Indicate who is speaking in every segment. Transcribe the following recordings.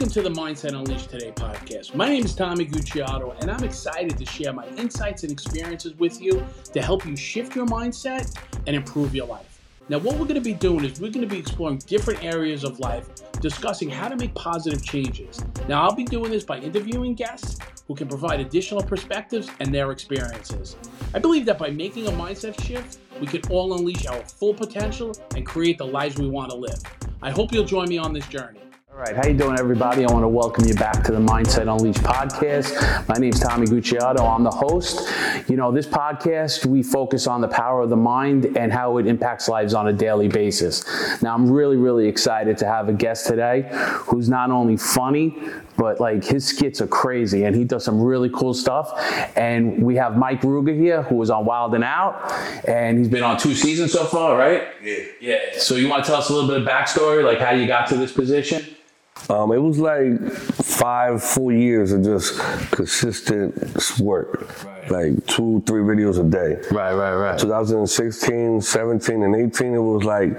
Speaker 1: Welcome to the Mindset Unleashed Today podcast. My name is Tommy Gucciardo, and I'm excited to share my insights and experiences with you to help you shift your mindset and improve your life. Now, what we're going to be doing is we're going to be exploring different areas of life, discussing how to make positive changes. Now, I'll be doing this by interviewing guests who can provide additional perspectives and their experiences. I believe that by making a mindset shift, we can all unleash our full potential and create the lives we want to live. I hope you'll join me on this journey.
Speaker 2: All right, how you doing, everybody? I want to welcome you back to the Mindset Unleashed podcast. My name is Tommy Gucciardo. I'm the host. You know, this podcast we focus on the power of the mind and how it impacts lives on a daily basis. Now, I'm really, really excited to have a guest today who's not only funny but like his skits are crazy and he does some really cool stuff. And we have Mike Ruga here who was on Wild 'N Out and he's been on two seasons so far, right?
Speaker 3: Yeah.
Speaker 2: Yeah. So you want to tell us a little bit of backstory, like how you got to this position?
Speaker 3: Um, it was like five, four years of just consistent work.
Speaker 2: Right.
Speaker 3: Like two, three videos a day.
Speaker 2: Right, right, right.
Speaker 3: 2016, 17, and 18, it was like,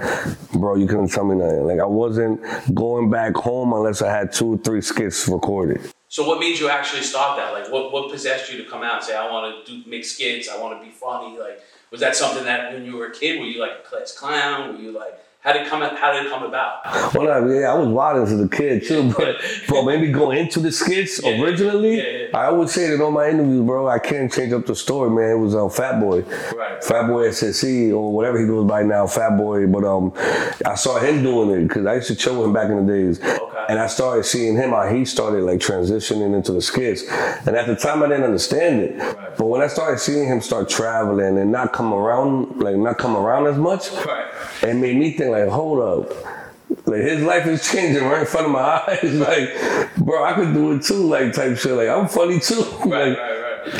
Speaker 3: bro, you couldn't tell me nothing. Like I wasn't going back home unless I had two or three skits recorded.
Speaker 1: So what made you actually start that? Like what, what possessed you to come out and say, I want to do make skits, I want to be funny? Like was that something that when you were a kid, were you like a class clown? Were you like how did it come how did it come about?
Speaker 3: Well, no, yeah, I was wild as a kid too, but bro, maybe go into the skits
Speaker 1: Yeah.
Speaker 3: originally.
Speaker 1: Yeah, yeah.
Speaker 3: I always say that on my interviews, bro. I can't change up the story, man. It was um, Fat Boy,
Speaker 1: Right.
Speaker 3: Fat Boy SSE or whatever he goes by now, Fat Boy. But um, I saw him doing it because I used to chill with him back in the days,
Speaker 1: Okay.
Speaker 3: And I started seeing him how he started like transitioning into the skits. And at the time, I didn't understand it,
Speaker 1: Right.
Speaker 3: but when I started seeing him start traveling and not come around, like not come around as much,
Speaker 1: Right.
Speaker 3: it made me think like, hold up. Like his life is changing right in front of my eyes. Like, bro, I could do it too, like type shit. Like I'm funny too.
Speaker 1: Right,
Speaker 3: Like.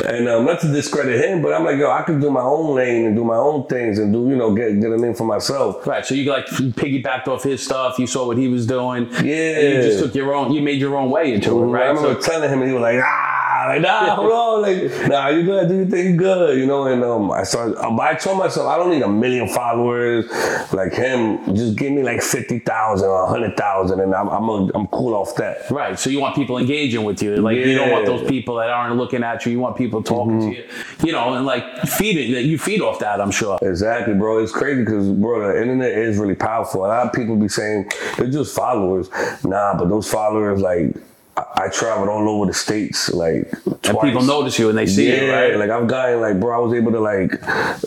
Speaker 3: And um, not to discredit him, but I'm like, yo, I could do my own lane and do my own things and do, you know, get get a name for myself.
Speaker 2: Right, so you like you piggybacked off his stuff. You saw what he was doing.
Speaker 3: Yeah.
Speaker 2: and you just took your own. You made your own way into it, right?
Speaker 3: I remember
Speaker 2: So,
Speaker 3: telling him, and he was like, ah, like, nah, hold on, like, nah, you gotta do your thing good, you know. And um, I started, um, I told myself, I don't need a million followers like him. Just give me like fifty thousand or hundred thousand, and I'm I'm, a, I'm cool off that.
Speaker 2: right, so you want people engaging with you. Like you don't want
Speaker 3: Mm-hmm.
Speaker 2: those people that aren't looking at you. You want people talking to you. You know, and like feeding that you feed off that. I'm sure.
Speaker 3: Exactly, bro. It's crazy because, bro, the internet is really powerful. A lot of people be saying they're just followers. Nah, but those followers, like, I, I traveled all over the states, like, twice.
Speaker 2: And people notice you and they see
Speaker 3: yeah,
Speaker 2: it, right?
Speaker 3: like I've gotten like, bro, I was able to like,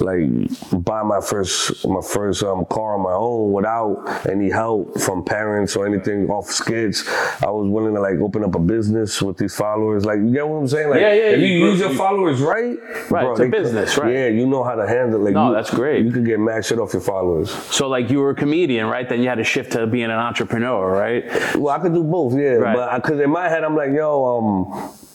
Speaker 3: like buy my first my first um, car on my own without any help from parents or anything off skits. I was willing to like open up a business with these followers. Like, you get what I'm saying? Like,
Speaker 2: Yeah, yeah,
Speaker 3: If you,
Speaker 2: you
Speaker 3: use your
Speaker 2: you-
Speaker 3: followers right,
Speaker 2: Right, it's a business, right.
Speaker 3: Yeah, you know how to handle. Like,
Speaker 2: No,
Speaker 3: you-
Speaker 2: that's great.
Speaker 3: You can get mad shit off your followers.
Speaker 2: So like you were a comedian, right? Then you had to shift to being an entrepreneur, right?
Speaker 3: Well, I could do both, yeah.
Speaker 2: Right.
Speaker 3: But because in my head, I'm like, yo, um,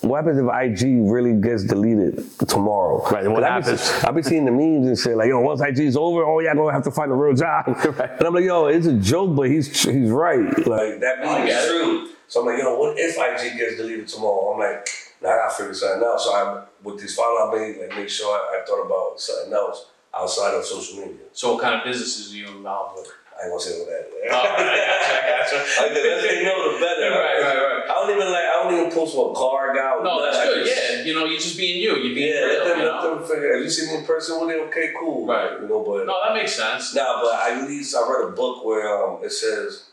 Speaker 3: what happens if IG really gets deleted tomorrow?
Speaker 2: Right, and what
Speaker 3: 'Cause I be
Speaker 2: happens?
Speaker 3: I be seeing the memes and shit like, yo, once IG's over, oh yeah, I'm gonna have to find a real job.
Speaker 2: Right.
Speaker 3: And I'm like, yo, it's a joke, but he's he's right. Like that
Speaker 1: I
Speaker 3: meme
Speaker 1: get
Speaker 3: is true. So I'm like, yo, what if IG gets deleted tomorrow? I'm like, nah, I gotta figure something out. So I, with this follow I made, like, make sure I, I thought about something else outside of social media.
Speaker 1: So what kind of businesses are you involved with?
Speaker 3: I ain't gonna say what that.
Speaker 1: Oh, I gotcha, I gotcha.
Speaker 3: The less they know, the better.
Speaker 1: Right, right, right.
Speaker 3: I don't even like. I don't even post what car I got.
Speaker 1: No, that's good.
Speaker 3: just-
Speaker 1: Yeah, you know, you're just being you. You're being
Speaker 3: Yeah,
Speaker 1: real.
Speaker 3: let them,
Speaker 1: you
Speaker 3: let them figure. If you see me in person, well, then okay, cool.
Speaker 1: Right.
Speaker 3: You know, but
Speaker 1: No, that makes sense.
Speaker 3: nah, but at least I read a book where um it says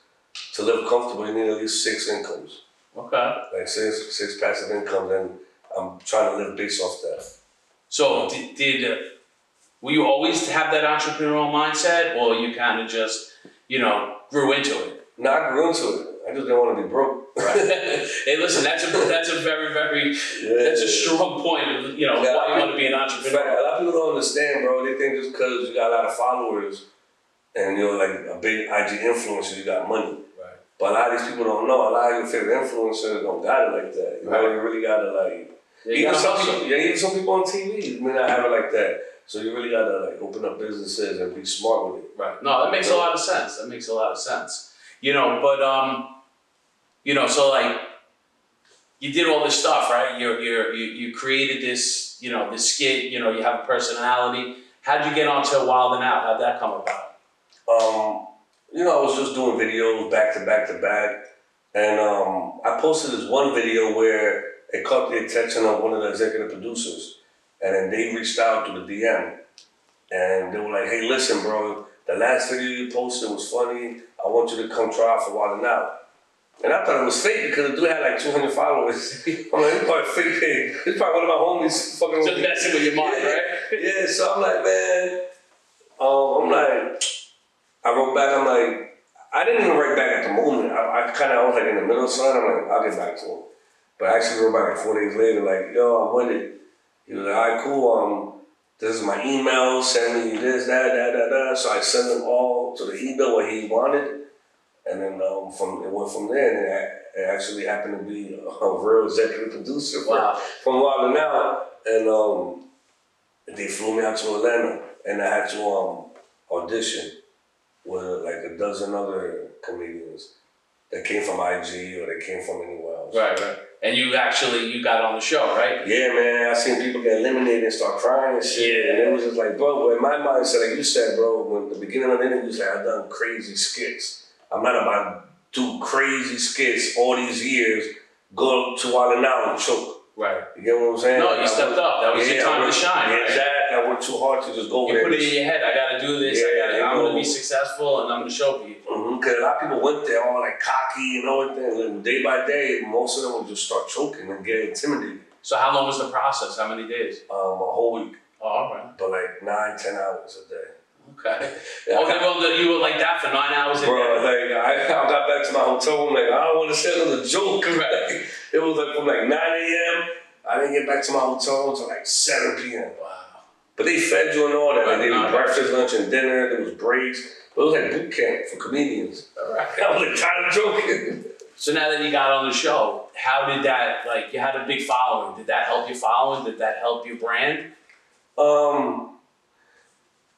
Speaker 3: to live comfortable, you need at least six incomes,
Speaker 1: Okay.
Speaker 3: like six six passive incomes, and I'm trying to live based off that.
Speaker 1: So did, did uh, will you always have that entrepreneurial mindset, or you kind of just you know grew into it?
Speaker 3: No, I grew into it. I just didn't want to be broke.
Speaker 1: hey, listen, that's a that's a very very that's a strong point. You know
Speaker 3: Yeah,
Speaker 1: why you want to be an
Speaker 3: In fact,
Speaker 1: entrepreneur.
Speaker 3: a lot of people don't understand, bro. They think just because you got a lot of followers and you're like a big IG influencer, you got money.
Speaker 1: Right.
Speaker 3: But a lot of these people don't know. A lot of your favorite influencers don't got it like that. You know,
Speaker 1: Right.
Speaker 3: you really gotta like.
Speaker 1: Yeah, you
Speaker 3: even some people, yeah, even some people on TV may not have it like that. So you really gotta like open up businesses and be smart with it.
Speaker 1: Right. No, that makes a lot of sense. That makes a lot of sense. You know, but um, you know, so like you did all this stuff, right? You're, you're, you you created this, you know, this skit. You know, you have a personality. How'd you get onto Wild 'N Out? How'd that come about?
Speaker 3: Um, you know, I was just doing videos back to back to back. And um, I posted this one video where it caught the attention of one of the executive producers, and then they reached out to the DM, and they were like, "Hey, listen, bro, the last video you posted was funny. I want you to come try out for Wild 'N Out." And I thought it was fake because the dude had like 200 followers. I'm like, it's probably fake. It's probably one of my homies fucking with
Speaker 1: Just messing with your mind,
Speaker 3: Yeah.
Speaker 1: right?
Speaker 3: Yeah, so I'm like, man, um, I'm like, I wrote back, I'm like, I didn't even write back at the moment. I, I kind of was like in the middle of something. I'm like, I'll get back to him. But I actually wrote back like four days later, like, yo, I'm with it. He was like, all right, cool. Um, this is my email. Send me this, that, that, that, that. So I sent them all to the email what he wanted, and then um, from it went from there. And it, it actually happened to be a, a real executive producer for,
Speaker 1: Wow.
Speaker 3: from Wild 'N Out, and um, they flew me out to Atlanta, and I had to um, audition with like a dozen other comedians that came from IG or they came from anywhere else.
Speaker 1: Right, right. And you actually you got on the show, right?
Speaker 3: Yeah, man, I seen people get eliminated and start crying and shit,
Speaker 1: Yeah.
Speaker 3: and it was just like, bro. But in my mindset, like you said, bro, when the beginning of the interview, you said I've done crazy skits. I'm not about to do crazy skits all these years. Go to Wild 'N Out and choke.
Speaker 1: Right.
Speaker 3: You get what I'm saying?
Speaker 1: No, you
Speaker 3: I
Speaker 1: stepped
Speaker 3: worked-
Speaker 1: up. That was your
Speaker 3: I
Speaker 1: time to shine,
Speaker 3: Yeah,
Speaker 1: right?
Speaker 3: exactly. I worked too hard to just go
Speaker 1: You
Speaker 3: there.
Speaker 1: put it in your head. I got to do this. I
Speaker 3: Yeah,
Speaker 1: gotta, I'm going to be successful, and I'm going to show people.
Speaker 3: Because a lot of people went there all like cocky and everything. And day by day, most of them would just start choking and get intimidated.
Speaker 1: So how long was the process? How many days?
Speaker 3: Um, a whole week,
Speaker 1: Oh, all right.
Speaker 3: but like nine, ten hours a day.
Speaker 1: Okay.
Speaker 3: Yeah,
Speaker 1: oh,
Speaker 3: I
Speaker 1: then,
Speaker 3: got-
Speaker 1: well, you were like that for nine hours a
Speaker 3: Bro,
Speaker 1: day.
Speaker 3: like I, I got back to my hotel room, like I don't want to say it was a joke.
Speaker 1: Right.
Speaker 3: it was like from like 9 a.m. I didn't get back to my hotel until like 7 p.m.
Speaker 1: Wow.
Speaker 3: But they fed you and all that. Like they
Speaker 1: Right.
Speaker 3: did breakfast, lunch, and dinner. There was breaks. But it was like boot camp for comedians.
Speaker 1: All right.
Speaker 3: I was like tired of joking.
Speaker 1: So now that you got on the show, how did that like you had a big following? Did that help your following? Did that help your brand?
Speaker 3: Um,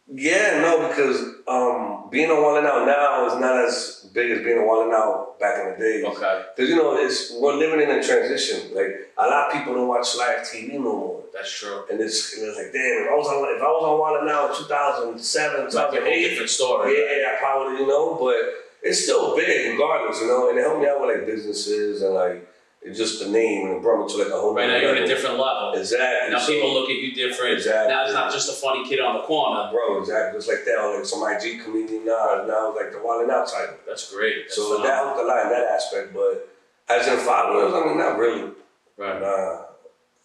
Speaker 3: yeah, no, because um, being on Wild 'N Out now is not as big as being on Wild 'N Out back in the day.
Speaker 1: Okay.
Speaker 3: Because you know, it's we're living in a transition. Like a lot of people don't watch live TV no more,
Speaker 1: That's true.
Speaker 3: and it's, and it's like, damn, if I was on if I was on Wild 'N Out in 2007,
Speaker 1: It's like a whole
Speaker 3: 2008,
Speaker 1: different story.
Speaker 3: yeah, I probably you know, but it's still big regardless, you know, and it helped me out with like businesses and like it's just the name and it brought me to like a whole
Speaker 1: Right now you're at a different level.
Speaker 3: Exactly.
Speaker 1: Now
Speaker 3: so-
Speaker 1: people look at you different.
Speaker 3: Exactly.
Speaker 1: Now it's not just a funny kid on the corner.
Speaker 3: Bro, exactly. Just like that, or like some IG comedian now, now like the Wild 'N Out title.
Speaker 1: That's great. That's
Speaker 3: So that helped a lot in that aspect, but as in followers, I mean, not really.
Speaker 1: Right.
Speaker 3: Nah.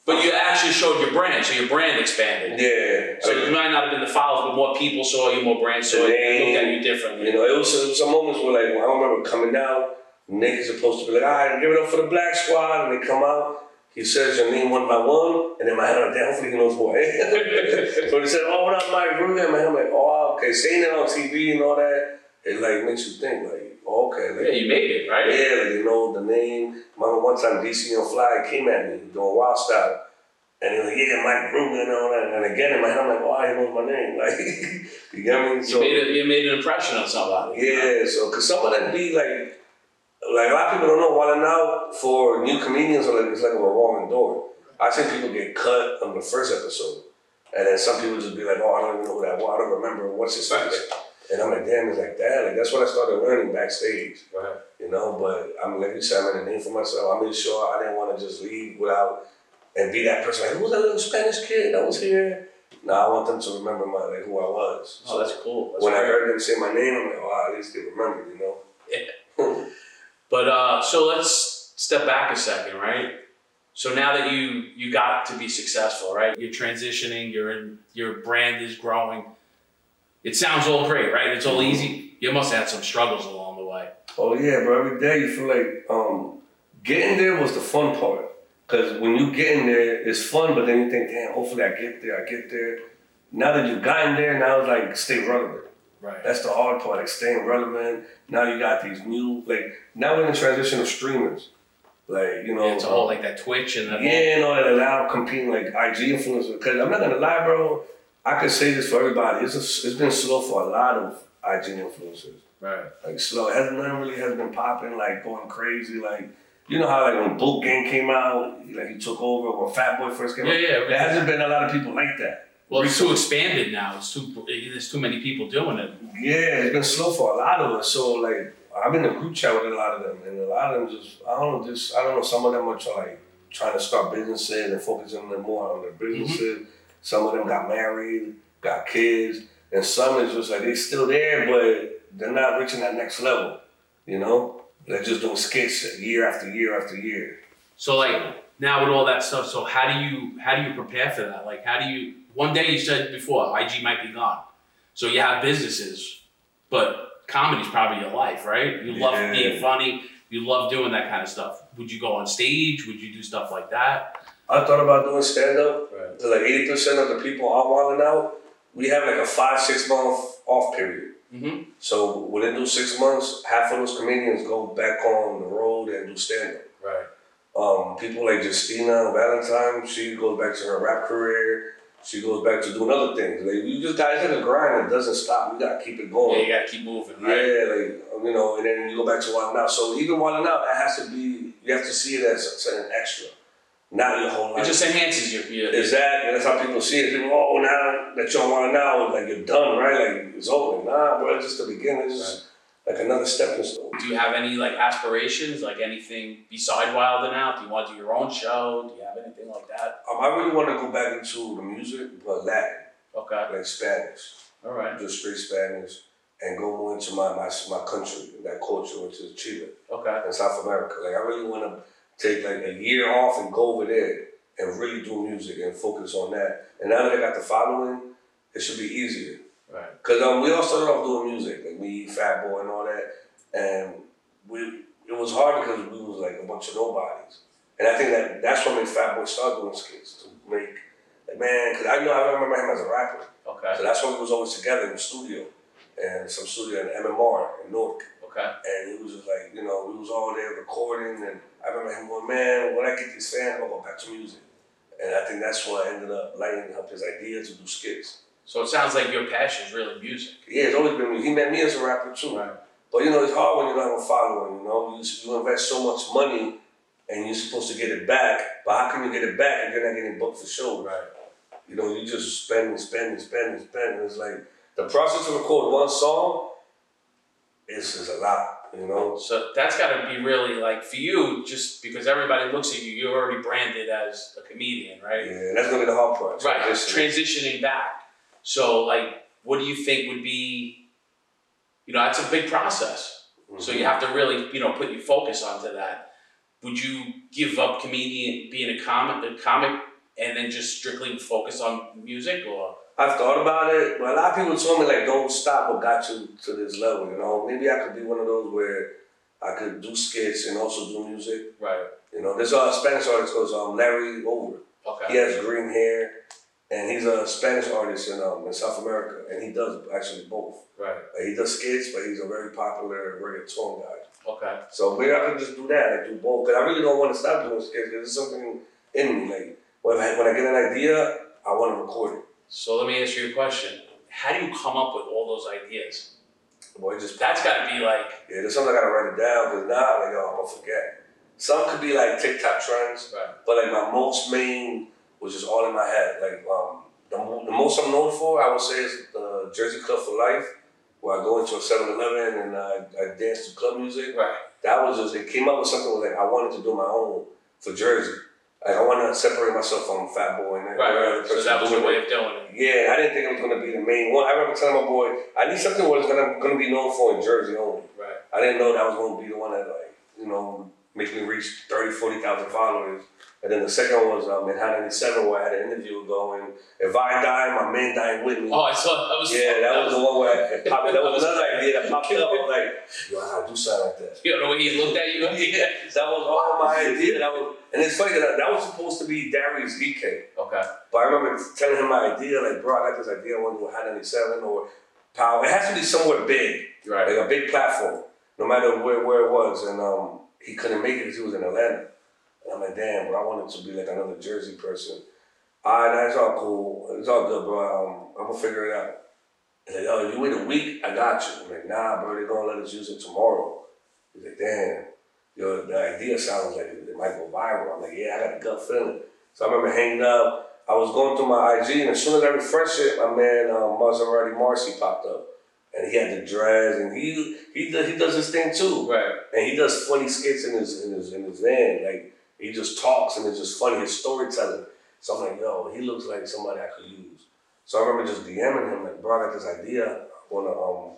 Speaker 1: But you actually showed your brand, so your brand expanded.
Speaker 3: Yeah.
Speaker 1: So
Speaker 3: Like,
Speaker 1: you might not have been the followers, but more people saw you, more brands saw you, and looked at you differently.
Speaker 3: you know, it was, it was some moments where like, I remember coming out, Nick is supposed to be like, all right, give it up for the Black Squad, and they come out. He says your name one by one, and in my head, I'm like, damn, hopefully he knows who I am. so he said, oh, what up, Mike Ruga? Man, I'm like, oh, okay, saying it on TV and all that, it like makes you think, like, oh, okay, like,
Speaker 1: yeah, you made it, right?
Speaker 3: Yeah, like you know the name. Remember one time DC Young Fly came at me doing Wild Style. And he was like, yeah, Mike Ruga and all that. And again in my head, I'm like, oh, he knows my name. Like, you get me?
Speaker 1: You
Speaker 3: So,
Speaker 1: made it. You made an impression on somebody.
Speaker 3: yeah, so, because some of them be like, like a lot of people don't know Wild 'N Out for new comedians, are like, it's like a revolving door. I've seen people get cut on the first episode. And then some people just be like, oh, I don't even know who that was. I don't remember what's his face. And I'm like, damn, it's like that. Like, that's what I started learning backstage
Speaker 1: Right.
Speaker 3: you know. But I'm like you said, I made a name for myself. I made sure I didn't want to just leave without and be that person. Like, who was that little Spanish kid that was here? No, I want them to remember my like who I was.
Speaker 1: Oh, that's cool. That's
Speaker 3: when I heard them say my name, I'm like, oh, at least they remember, you know.
Speaker 1: But uh, so let's step back a second, right? So now that you you got to be successful, right? You're transitioning. You're in. Your brand is growing. It sounds all great, right? It's all easy. You must have had some struggles along the way.
Speaker 3: Oh yeah, bro. Every day you feel like um, getting there was the fun part. Cause when you get in there, it's fun, but then you think, damn, hopefully I get there, I get there. Now that you've gotten there, now it's like stay relevant.
Speaker 1: Right.
Speaker 3: That's the hard part, like staying relevant. Now you got these new, like now we're in the transition of streamers. Like, you know,
Speaker 1: it's all like that Twitch and that.
Speaker 3: yeah, and all that allow competing like IG influencers. Because I'm not gonna lie, bro. I could say this for everybody. It's a, it's been slow for a lot of IG influencers.
Speaker 1: Right.
Speaker 3: Like slow. It hasn't nothing really has been popping, like going crazy. Like you know how like when Boot Gang came out, like he took over, or Fat Boy first came
Speaker 1: Yeah,
Speaker 3: out.
Speaker 1: yeah.
Speaker 3: There hasn't been a lot of people like that.
Speaker 1: Well, it's too expanded now. It's too. There's too many people doing it.
Speaker 3: Yeah, it's been slow for a lot of us. So like I'm in a group chat with a lot of them, and a lot of them just I don't know, just I don't know. Some of them are trying, like trying to start businesses and focusing more on their mm-hmm. businesses. Some of them got married, got kids, and some is just like they're still there, but they're not reaching that next level. You know, they're just doing skits year after year after year.
Speaker 1: So like now with all that stuff, so how do you how do you prepare for that? Like how do you one day you said before IG might be gone. So you have businesses, but comedy's probably your life, right? You love
Speaker 3: Yeah.
Speaker 1: being funny, you love doing that kind of stuff. Would you go on stage? Would you do stuff like that?
Speaker 3: I thought about doing stand up.
Speaker 1: Right.
Speaker 3: Like eighty percent of the people I'm wilding out, we have like a five six month off period.
Speaker 1: Mm-hmm.
Speaker 3: So within those six months, half of those comedians go back on the road and do stand up.
Speaker 1: Right.
Speaker 3: Um, people like Justina Valentine, she goes back to her rap career. She goes back to doing other things. Like you just gotta hit a grind. It doesn't stop. You gotta keep it going.
Speaker 1: Yeah, you gotta keep moving, right?
Speaker 3: Yeah, like you know, and then you go back to Wild 'N Out. So even Wild 'N Out, that has to be. You have to see it as an extra, not your whole life.
Speaker 1: It just enhances your, your
Speaker 3: Exactly. That's how people see it. People, oh, now that you're on Wild 'N Out, like you're done, right? Like it's over. Nah, bro. It's just the beginning. It's just like another stepping stone.
Speaker 1: Do you have any like aspirations, like anything beside Wild 'N Out? Do you want to do your own show? Do you have anything like that?
Speaker 3: Um, I really want to go back into the music, but Latin,
Speaker 1: Okay,
Speaker 3: like Spanish.
Speaker 1: all right,
Speaker 3: just straight Spanish and go more into my, my, my country, that culture, which is Chile
Speaker 1: okay,
Speaker 3: and South America. Like I really want to take like a year off and go over there and really do music and focus on that. And now that I got the following, it should be easier.
Speaker 1: Right,
Speaker 3: Cause um, we all started off doing music, like me, Fat Boy, and all that, and we it was hard because we was like a bunch of nobodies. And I think that that's what made Fat Boy start doing skits to make like man, cause I know I remember him as a rapper.
Speaker 1: okay,
Speaker 3: So that's why we was always together in the studio, and some studio in MMR in Newark.
Speaker 1: okay.
Speaker 3: And it was just like, you know, we was all there recording, and I remember him going, man, when I get these fans, I'm gonna go back to music. And I think that's what ended up lighting up his idea to do skits.
Speaker 1: So it sounds like your passion is really music.
Speaker 3: Yeah, it's always been me. He met me as a rapper too.
Speaker 1: Right.
Speaker 3: But you know, it's hard when you don't have a following, you know. You, you invest so much money and you're supposed to get it back, but how can you get it back if you're not getting booked for shows?
Speaker 1: Right.
Speaker 3: You know, you just spend and spend and spend and spend. And it's like the process to record one song is, is a lot, you know.
Speaker 1: So that's got to be really like for you, just because everybody looks at you, you're already branded as a comedian, right?
Speaker 3: Yeah, that's gonna be the hard part.
Speaker 1: Right.
Speaker 3: Transitioning
Speaker 1: back. So like, what do you think would be? You know, that's a big process. So you have to really, you know, put your focus onto that. Would you give up comedian being a comic, a comic, and then just strictly focus on music, or
Speaker 3: I've thought about it, but a lot of people told me like, don't stop what got you to this level. You know, maybe I could be one of those where I could do skits and also do music.
Speaker 1: right?
Speaker 3: You know, there's a Spanish artist called um, Lary Over. He has green hair, and he's a Spanish artist in um, in South America, and he does actually both.
Speaker 1: Right.
Speaker 3: Like, he does skits, but he's a very popular reggaeton guy.
Speaker 1: Okay.
Speaker 3: So maybe I could just do that, I do both. Cause I really don't want to stop doing skits because there's something in me. Like when I, when I get an idea, I want to record it.
Speaker 1: So let me ask you a question. How do you come up with all those ideas?
Speaker 3: Boy, just
Speaker 1: That's got to be like,
Speaker 3: yeah. There's something I gotta write it down because now like oh, I'm gonna forget. Some could be like TikTok trends,
Speaker 1: right.
Speaker 3: but like my most main was just all in my head. Like um, the, the most I'm known for, I would say, is the Jersey Club for Life, where I go into a 7-Eleven and I, I dance to club music.
Speaker 1: Right.
Speaker 3: That was just it came up with something like I wanted to do my own for Jersey. Like I want to separate myself from Fat Boy and
Speaker 1: Right. right. So that was your way of doing it.
Speaker 3: Yeah, I didn't think it was gonna be the main one. I remember telling my boy, I need something what is gonna gonna be known for in Jersey only.
Speaker 1: Right.
Speaker 3: I didn't know that was gonna be the one that like, you know, make me reach 30, 40,000 followers. And then the second one was um, in Hot 97 where I had an interview going, if I die, my men die with me.
Speaker 1: Oh, I saw that was.
Speaker 3: yeah, that was the one where it popped, that was another idea that popped up. I was like, yo, I gotta do something like that.
Speaker 1: You know the way he looked at you. yeah.
Speaker 3: That was all my idea. That was, and it's funny that that was supposed to be Darius DK.
Speaker 1: Okay.
Speaker 3: But I remember telling him my idea, like, bro, I like this idea. I want to do a 97 or Power. It has to be somewhere big,
Speaker 1: Right.
Speaker 3: like a big platform, no matter where, where it was. And um, he couldn't make it because he was in Atlanta. And I'm like, damn, but I wanted to be like another Jersey person. All right, that's all cool. It's all good, bro. Um, I'm going to figure it out. He's like, yo, you wait a week, I got you. I'm like, nah, bro, they're going to let us use it tomorrow. He's like, damn, yo, the idea sounds like it, it might go viral. I'm like, yeah, I got a gut feeling. So I remember hanging up. I was going through my IG, and as soon as I refreshed it, my man um, Maserati Marcy popped up. and he had the dreads, and he he does, he does his thing too,
Speaker 1: Right.
Speaker 3: and he does funny skits in his in his in his van. Like he just talks and it's just funny his storytelling. So I'm like, yo, he looks like somebody I could use. So I remember just DMing him like, bro, I got this idea. I wanna um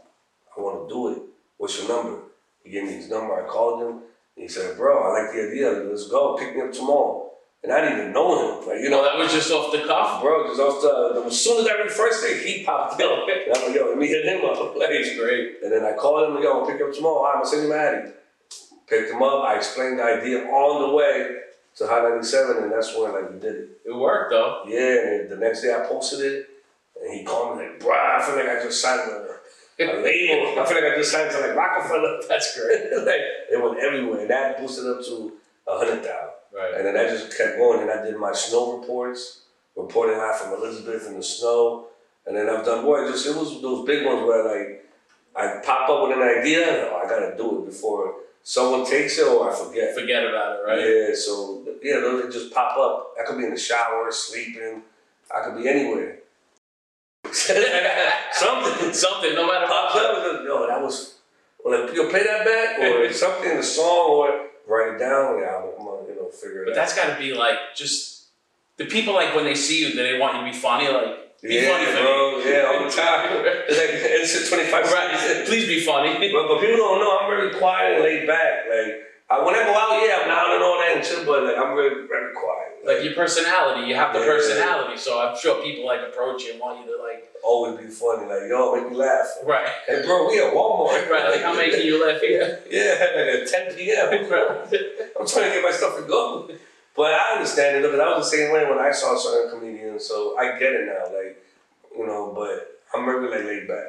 Speaker 3: I wanna do it. What's your number? He gave me his number. I called him. And he said, bro, I like the idea. Let's go. Pick me up tomorrow. And I didn't even know him. Like you know,
Speaker 1: that was just off the cuff.
Speaker 3: bro, just off the, as soon as I read first thing, he popped up. And I'm like, yo, let me hit him up. Like,
Speaker 1: It's great.
Speaker 3: and then I called him, yo, pick you up tomorrow. I'm gonna send you Maddie. Picked him up. I explained the idea on the way to High 97, and that's when like we did it.
Speaker 1: It worked though.
Speaker 3: Yeah, and the next day I posted it, and he called me like, bruh, I feel like I just signed a, a label. I feel like I just signed to like Roc-A-Fella.
Speaker 1: That's great.
Speaker 3: like it went everywhere. And that boosted up to a hundred thousand.
Speaker 1: Right.
Speaker 3: And then I just kept going, and I did my snow reports, reporting live from Elizabeth in the snow. And then I've done boy, just it was those big ones where like I pop up with an idea, and, oh, I gotta do it before someone takes it or I forget.
Speaker 1: Forget about it, right?
Speaker 3: Yeah, so yeah, those they just pop up. I could be in the shower, sleeping. I could be anywhere. something
Speaker 1: Something, no matter
Speaker 3: pops
Speaker 1: what.
Speaker 3: up. Yo, that was. Well, you'll play that back or something in the song or write it down. Yeah, I'm, gonna you know figure it
Speaker 1: But
Speaker 3: out.
Speaker 1: that's got to be like just the people like when they see you, do they want you to be funny? Like
Speaker 3: yeah,
Speaker 1: funny
Speaker 3: bro. Yeah, all the time. It's like twenty five
Speaker 1: right. Please be funny.
Speaker 3: But, but people don't know I'm very quiet and laid back. Like I, when I go out, yeah, I'm loud and all that and shit, but like I'm very very quiet.
Speaker 1: Like your personality, you have the
Speaker 3: Yeah.
Speaker 1: personality. So I'm sure people like approach you and want you to like,
Speaker 3: always be funny. Like yo, make me laugh.
Speaker 1: right,
Speaker 3: Hey, bro, we at Walmart.
Speaker 1: right. Like I'm making you laugh here.
Speaker 3: Yeah, like at 10 p.m. I'm trying to get my stuff to go. But I understand it because I was the same way when I saw certain comedians, so I get it now. Like, you know, but I'm very like laid back.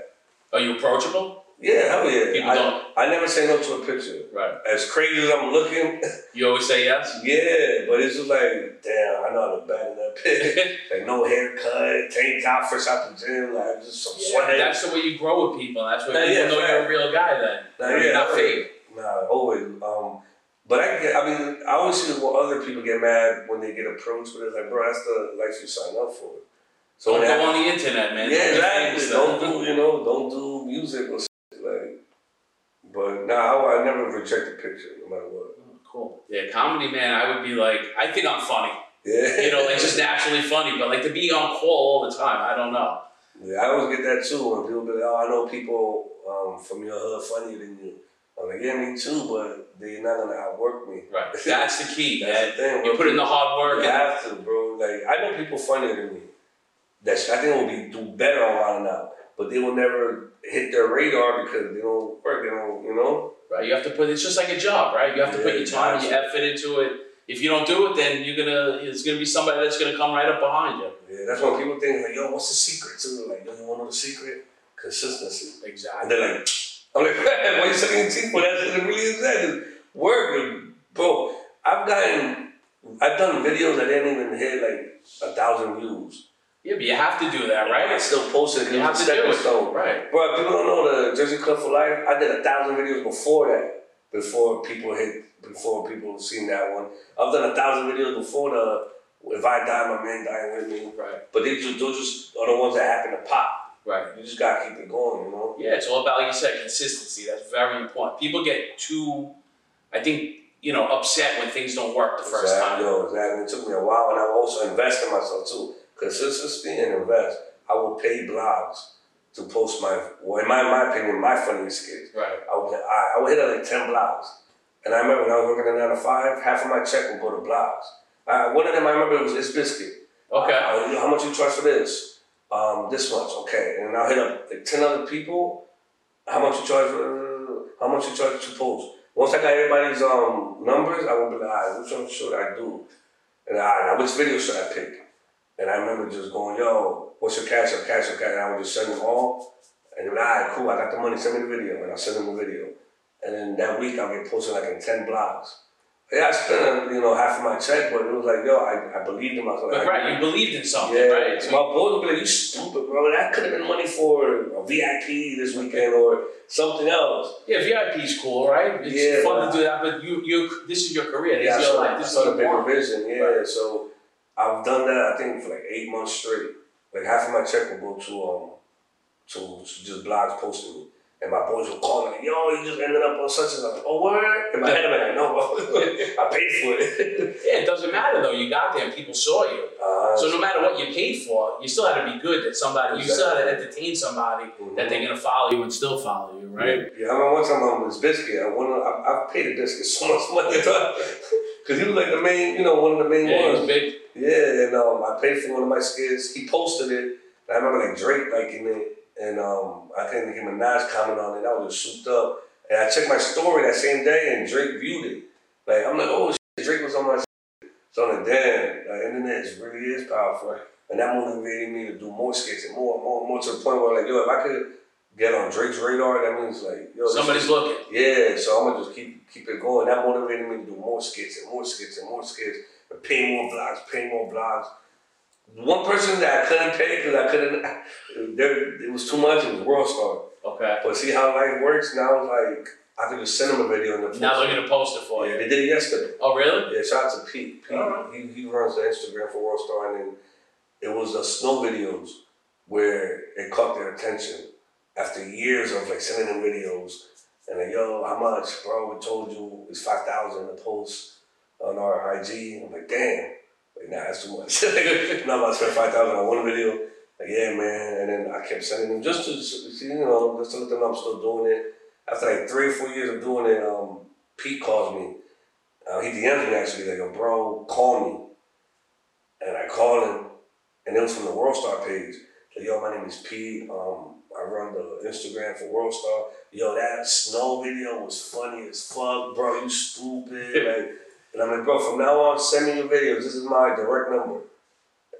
Speaker 1: Are you approachable?
Speaker 3: Yeah, hell yeah.
Speaker 1: People
Speaker 3: I,
Speaker 1: don't.
Speaker 3: I never say no to a picture.
Speaker 1: Right.
Speaker 3: As crazy as I'm looking,
Speaker 1: You always say yes.
Speaker 3: yeah, but it's just like, damn, I know how to bad in that pit. like no haircut, tank top, fresh out the gym, like just some
Speaker 1: Yeah,
Speaker 3: sweat.
Speaker 1: that's the way you grow with people. That's what
Speaker 3: Nah,
Speaker 1: people
Speaker 3: yeah,
Speaker 1: know you're a real guy. Then
Speaker 3: Nah,
Speaker 1: You're
Speaker 3: yeah,
Speaker 1: not fake.
Speaker 3: Nah, always. Um, but I get, I mean, I always see what other people get mad when they get approached, but it's like, bro, that's the life you sign up for. So
Speaker 1: Don't go on the internet, man.
Speaker 3: yeah,
Speaker 1: Don't
Speaker 3: exactly. Don't do, you know, don't do music or shit, like. But nah, I, I never reject a picture, no matter what.
Speaker 1: Oh, Cool. Yeah, comedy, man. I would be like, I think I'm funny.
Speaker 3: Yeah.
Speaker 1: You know, like just naturally funny. But like to be on call all the time, I don't know.
Speaker 3: Yeah, I always get that too when people be like, oh, I know people um, from your hood funnier than you. I'm like, yeah, me too, but they're not gonna outwork me.
Speaker 1: Right. That's the key.
Speaker 3: That's
Speaker 1: yeah.
Speaker 3: the thing.
Speaker 1: You put in the hard work.
Speaker 3: You have to, bro. Like I know people funnier than me. That's I think will be do better on Wild 'N Out, but they will never hit their radar because they don't work. They don't, you know.
Speaker 1: right. You have to put. It's just like a job, right? You have to put your time and your effort into it. If you don't do it, then you're gonna. It's gonna be somebody that's gonna come right up behind you.
Speaker 3: Yeah, that's when people think like, yo, what's the secret it? Like, yo, you want to know the secret? Consistency.
Speaker 1: Exactly.
Speaker 3: And they're like, I'm like, why you sucking your teeth for that? It really is that. It's work, bro. I've gotten, I've done videos that didn't even hit like a thousand views.
Speaker 1: Yeah, but you have to do that, right?
Speaker 3: I still post it
Speaker 1: You have
Speaker 3: because
Speaker 1: to
Speaker 3: it's a
Speaker 1: do
Speaker 3: stepping
Speaker 1: it.
Speaker 3: stone.
Speaker 1: Right.
Speaker 3: Bro, people don't know the Jersey Club for Life. I did a thousand videos before that, before people hit, before people seen that one. I've done a thousand videos before the If I Die, My Man Dying With Me.
Speaker 1: Right.
Speaker 3: But they just, those just are the ones that happen to pop.
Speaker 1: Right.
Speaker 3: You just gotta keep it going, you know?
Speaker 1: Yeah, it's all about, like you said, consistency. That's very important. People get too, I think, you know, upset when things don't work the first
Speaker 3: exactly,
Speaker 1: time.
Speaker 3: Yo, exactly. It took me a while, and I also invest in myself too. Consistency and invest. I will pay blogs to post my, well, in my, my opinion, my funniest skits.
Speaker 1: Right.
Speaker 3: I would, I, I would hit like 10 blogs. And I remember when I was working at 9 to 5, half of my check would go to blogs. Uh, one of them I remember it was It's Biscuit.
Speaker 1: Okay.
Speaker 3: How much you charge for this? Um, this much, okay. And I'll hit up like 10 other people. How much you charge for, how much you charge to post? Once I got everybody's um, numbers, I would be like, all right, which one should I do? And I, which video should I pick? And I remember just going, yo, what's your cash up, cash up, cash? And I would just send them all. And be like, all right, cool, I got the money, send me the video. And I'll send them the video. And then that week I'll get posted like in 10 blogs. Yeah, I spent, you know, half of my check, but it was like, yo, I, I believed in myself. Like,
Speaker 1: right, you believed in something,
Speaker 3: yeah,
Speaker 1: right? So
Speaker 3: my boys would be like, "You stupid, bro. That could have been money for a VIP this weekend or something else."
Speaker 1: yeah, VIP's cool, right? It's
Speaker 3: Yeah,
Speaker 1: fun to do that, but you, you, this is your career. This
Speaker 3: Yeah,
Speaker 1: is your life.
Speaker 3: I
Speaker 1: This is
Speaker 3: the
Speaker 1: what
Speaker 3: bigger
Speaker 1: want.
Speaker 3: vision. Yeah, so I've done that. I think for like eight months straight. Like half of my check will go to um to, to just blogs posting me. And my boys were calling like, yo, you just ended up on such and such. Oh, word? In my head, I'm like, no. I paid for it.
Speaker 1: Yeah, it doesn't matter though. You got there and people saw you.
Speaker 3: Uh,
Speaker 1: So no matter what you paid for, you still had to be good that somebody, you still had to entertain somebody that they're gonna follow you and still follow you, right?
Speaker 3: Yeah, I remember one time I was biscuit. I won. I, I paid a biscuit so much money because he was like the main, you know, one of the main
Speaker 1: Yeah, he
Speaker 3: ones.
Speaker 1: was big.
Speaker 3: Yeah, and um, I paid for one of my skits. He posted it. And I remember like Drake liking it, and um, I think Nicki Minaj comment on it. I was just souped up, and I checked my story that same day, and Drake viewed it. Like I'm like, oh shit, Drake was on my. Shit. So I'm like, damn, the internet is- really is powerful, and that motivated me to do more skits and more, more, more to the point where like, yo, if I could get on Drake's radar, that means like, yo,
Speaker 1: Somebody's
Speaker 3: is-
Speaker 1: looking.
Speaker 3: yeah, so I'm gonna just keep keep it going. That motivated me to do more skits and more skits and more skits, and pay more blogs, pay more blogs. One person that I couldn't pay because I couldn't, there it was too much. It was World Star.
Speaker 1: Okay.
Speaker 3: But see how life works now. It's like I could just send him a video and they'll
Speaker 1: Now they're gonna post it for
Speaker 3: it. Yeah,
Speaker 1: you.
Speaker 3: they did it yesterday.
Speaker 1: Oh really?
Speaker 3: Yeah, shout out to Pete. Pete
Speaker 1: Alright.
Speaker 3: he, he runs the Instagram for World Star, and then it was the snow videos where it caught their attention after years of like sending them videos and like, yo, how much, bro? We told you it's five thousand to post on our IG. I'm like, damn, like nah, that's too much. I'm not about to spend five thousand on one video. Like, yeah, man. And then I kept sending them just to see, you know, just to let them know I'm still doing it. After like three or four years of doing it, um, Pete calls me. Uh, he DMs me actually, like, yo, bro, call me. And I called him, and it was from the World Star page. Like, yo, my name is Pete. Um, I run the Instagram for World Star. Yo, that snow video was funny as fuck, bro. You stupid. like, and I'm like, bro, from now on, send me your videos. This is my direct number.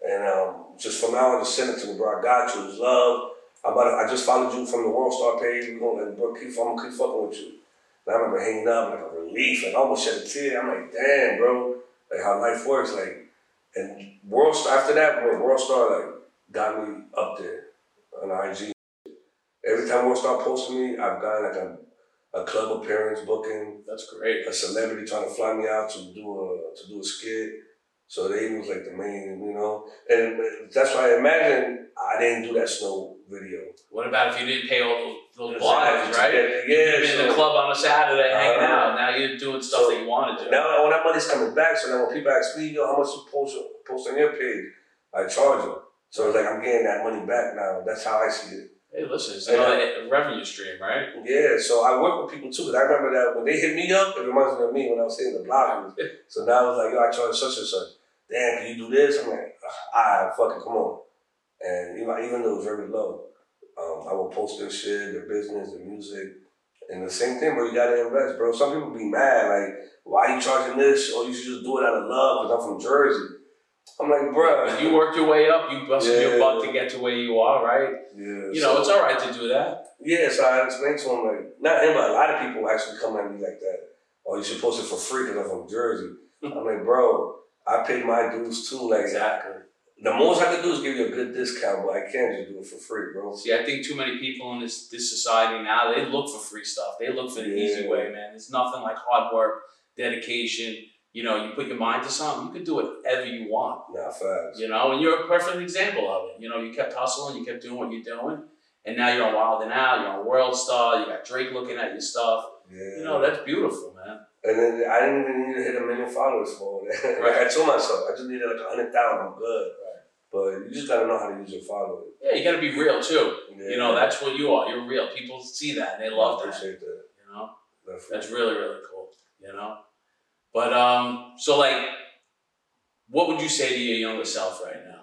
Speaker 3: And um, just from now on, just send it to me, bro. I got you. It's love. I'm about to, I just followed you from the World Star page. We're gonna, like, bro, keep, I'm gonna keep fucking with you. And I remember hanging up, like a relief, and I almost shed a tear. I'm like, damn, bro, like how life works, like. And World Star after that, World World Star like got me up there on IG. Every time World Star posted me, I've gotten like a, a club appearance booking,
Speaker 1: That's great.
Speaker 3: a celebrity trying to fly me out to do a to do a skit. So they was like the main, you know, and that's why I imagine I didn't do that snow video.
Speaker 1: What about if you didn't pay all those, those
Speaker 3: Exactly.
Speaker 1: blogs, right?
Speaker 3: Yeah,
Speaker 1: You've been in
Speaker 3: so-
Speaker 1: the club on a Saturday hanging
Speaker 3: Uh-huh.
Speaker 1: out. Now you're doing stuff
Speaker 3: So,
Speaker 1: that you want to do.
Speaker 3: Now all that money's coming back, so now when people ask me, yo, how much you post post on your page, I charge them. So it's like I'm getting that money back now. That's how I see it.
Speaker 1: Hey, listen, it's another revenue stream, right?
Speaker 3: Yeah, so I work with people too, because I remember that when they hit me up, it reminds me of me when I was hitting the bloggers. So now it's like, yo, I charge such and such. Damn, can you do this? I'm like, ah, fucking come on. And you know, even though it's very low, um, I will post their shit, their business, their music. And the same thing, bro, you gotta invest, bro. Some people be mad, like, why are you charging this? Or you should just do it out of love, because I'm from Jersey. I'm like, bro.
Speaker 1: You worked your way up. You busted your
Speaker 3: Yeah.
Speaker 1: butt to get to where you are, right?
Speaker 3: Yeah,
Speaker 1: You know,
Speaker 3: so-
Speaker 1: it's all right to do that.
Speaker 3: Yeah, so I explained to him like not him, but a lot of people actually come at me like that. Oh, you should post it for free because I'm from Jersey. I'm like, bro, I paid my dues too. Like
Speaker 1: Exactly.
Speaker 3: the most I could do is give you a good discount, but I can't just do it for free, bro.
Speaker 1: See, I think too many people in this this society now they look for free stuff. They look for the easy way, man. It's nothing like hard work, dedication. You know, you put your mind to something, you can do whatever you want.
Speaker 3: Yeah, facts.
Speaker 1: You know, and you're a perfect example of it. You know, you kept hustling, you kept doing what you're doing, and now you're on Wild 'N Out. You're on World Star. You got Drake looking at your stuff.
Speaker 3: Yeah.
Speaker 1: You know, that's beautiful, man.
Speaker 3: and then I didn't even need to hit a million followers for all that. like I told myself, I just needed like a hundred thousand. I'm good.
Speaker 1: Right.
Speaker 3: But you just gotta know how to use your followers.
Speaker 1: Yeah, you got to be real too.
Speaker 3: Yeah.
Speaker 1: You know, that's what you are. You're real. People see that and they love
Speaker 3: I
Speaker 1: that.
Speaker 3: appreciate that.
Speaker 1: You know.
Speaker 3: Definitely.
Speaker 1: That's really really cool. You know, but um, so like, what would you say to your younger self right now?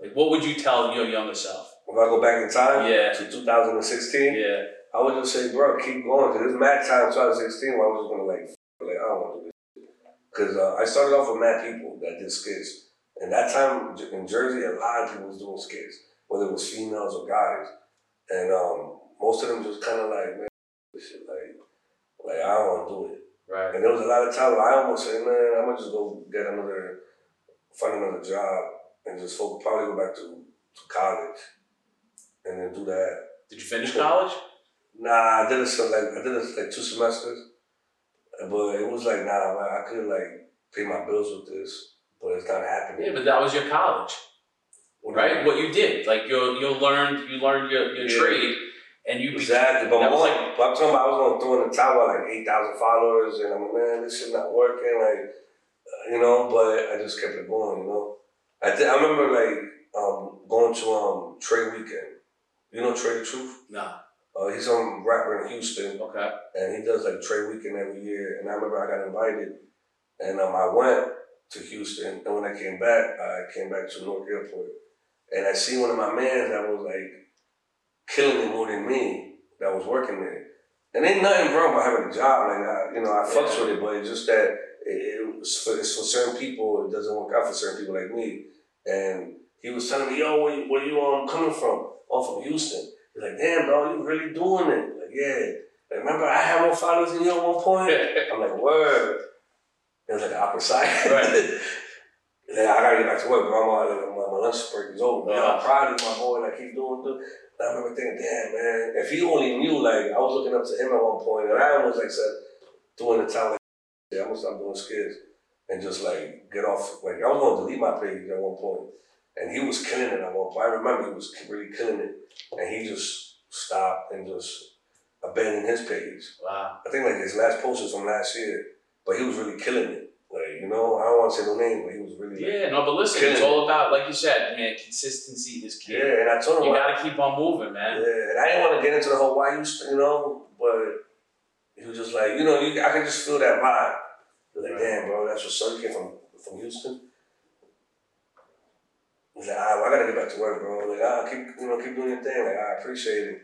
Speaker 1: Like, what would you tell your younger self?
Speaker 3: If I go back in time
Speaker 1: Yeah.
Speaker 3: to 2016,
Speaker 1: Yeah,
Speaker 3: I would just say, bro, keep going. Cause it's mad time 2016 where I was just gonna like, f- like I don't want to do this. Cause uh, I started off with mad people that did skits, and that time in Jersey, a lot of people was doing skits, whether it was females or guys, and um, most of them just kind of like, man, this shit, like, like I don't want to do it.
Speaker 1: Right.
Speaker 3: And there was a lot of times where I almost said, man, I'm gonna just go get another, find another job, and just focus, probably go back to, to college, and then do that.
Speaker 1: Did you finish college?
Speaker 3: Nah, I did it so like I did it like two semesters, but it was like nah, man, I could like pay my bills with this, but it's not happening.
Speaker 1: Yeah, but that was your college. right? What you did, like you you learned you learned your, your
Speaker 3: Yeah.
Speaker 1: trade, and you
Speaker 3: Exactly, but more,
Speaker 1: like-
Speaker 3: but I'm talking about I was gonna throw in the towel like eight thousand followers, and I'm like, man, this shit not working, like, uh, you know. But I just kept it going, you know. I th- I remember like um, going to um Trey Weekend. You know Trae tha Truth?
Speaker 1: nah,
Speaker 3: Uh, he's some rapper in Houston,
Speaker 1: okay,
Speaker 3: and he does like Trey Weekend every year. And I remember I got invited, and um, I went to Houston, and when I came back, I came back to Newark Airport, and I see one of my mans that was like killing it more than me that was working there. And ain't nothing wrong with having a job. Like I, you know, I fucks
Speaker 1: Yeah.
Speaker 3: with it, but it's just that it, it was for, it's for certain people. It doesn't work out for certain people like me. And he was telling me, "Yo, where you, where you um coming from? Oh, from Houston." He's like, "Damn, bro, you really doing it?" Like, yeah. Like, remember, I had more followers than you at one point. I'm like, word. It was like an awkward side.
Speaker 1: Right.
Speaker 3: Then I gotta get back to work. I'm like, my, my lunch break is over.
Speaker 1: Yeah.
Speaker 3: I'm proud of my boy. Like, keep doing it. And I remember thinking, damn, man, if he only knew, like, I was looking up to him at one point, and I almost, like, said, doing the time, like, yeah, I'm gonna stop doing skits and just, like, get off. Like, I was gonna delete my page at one point, and he was killing it at one point. I remember he was really killing it, and he just stopped and just abandoned his page.
Speaker 1: wow,
Speaker 3: I think like his last post was from last year, but he was really killing it. You know, I don't want to say no name, but he was really like,
Speaker 1: yeah, no, but listen, it's all about like you said, man, consistency is key.
Speaker 3: yeah. And I told him,
Speaker 1: You got to keep on moving, man.
Speaker 3: yeah, and I didn't want to get into the whole why you, you know, but he was just like, you know, you, I can just feel that vibe. He was like,
Speaker 1: Right.
Speaker 3: damn, bro, that's your son came from from Houston. He's like, ah, well, I gotta get back to work, bro. Like, ah, keep you know, keep doing your thing. Like, I appreciate it.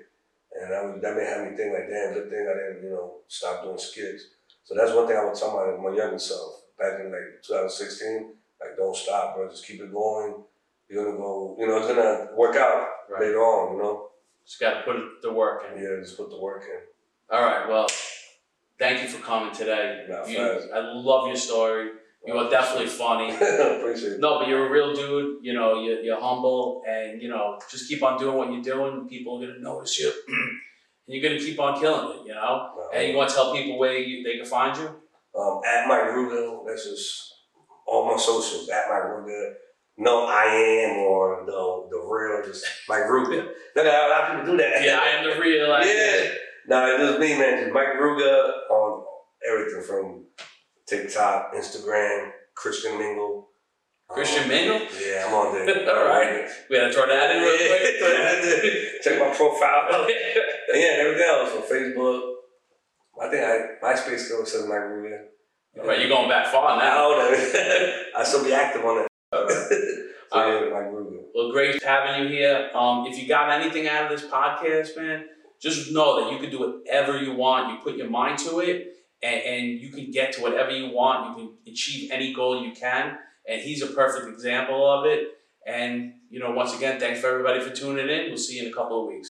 Speaker 3: And that, was, that may have me think like, damn, good thing I didn't, you know, stop doing skits. So that's one thing I would tell my, my younger self back in like 2016. Like, don't stop, bro. Just keep it going. You're gonna go, you know, it's gonna work out
Speaker 1: Right.
Speaker 3: later on, you know?
Speaker 1: Just got to put the work in.
Speaker 3: Yeah, just put the work in.
Speaker 1: All right, well, thank you for coming today. You- I love your story. You are definitely funny.
Speaker 3: Appreciate.
Speaker 1: No, but you're a real dude. You know, you're, you're humble, and you know, just keep on doing what you're doing. People are gonna notice you, and you're gonna keep on killing it. You know, and you want to tell people where you, they can find you.
Speaker 3: Um, at Mike Ruga, that's just all my socials. At Mike Ruga. No, I am or the the real, just Mike Ruga. Look a lot of people do that.
Speaker 1: Yeah, I am the real. Like,
Speaker 3: yeah. No, it's just me, man. Just Mike Ruga on everything from TikTok, Instagram, Christian Mingle.
Speaker 1: Christian
Speaker 3: Um,
Speaker 1: Mingle.
Speaker 3: Yeah, I'm on there.
Speaker 1: All right. We gotta throw that in real quick.
Speaker 3: Check my profile. Yeah, and everything else on Facebook. I think I MySpace still says Mike Ruga.
Speaker 1: right, you're going back far now.
Speaker 3: I still be active on it. so
Speaker 1: All
Speaker 3: yeah, Mike Ruga.
Speaker 1: Well, great having you here. Um, if you got anything out of this podcast, man, just know that you can do whatever you want. You put your mind to it, and, and you can get to whatever you want. You can achieve any goal you can. And he's a perfect example of it. And, you know, once again, thanks for everybody for tuning in. We'll see you in a couple of weeks.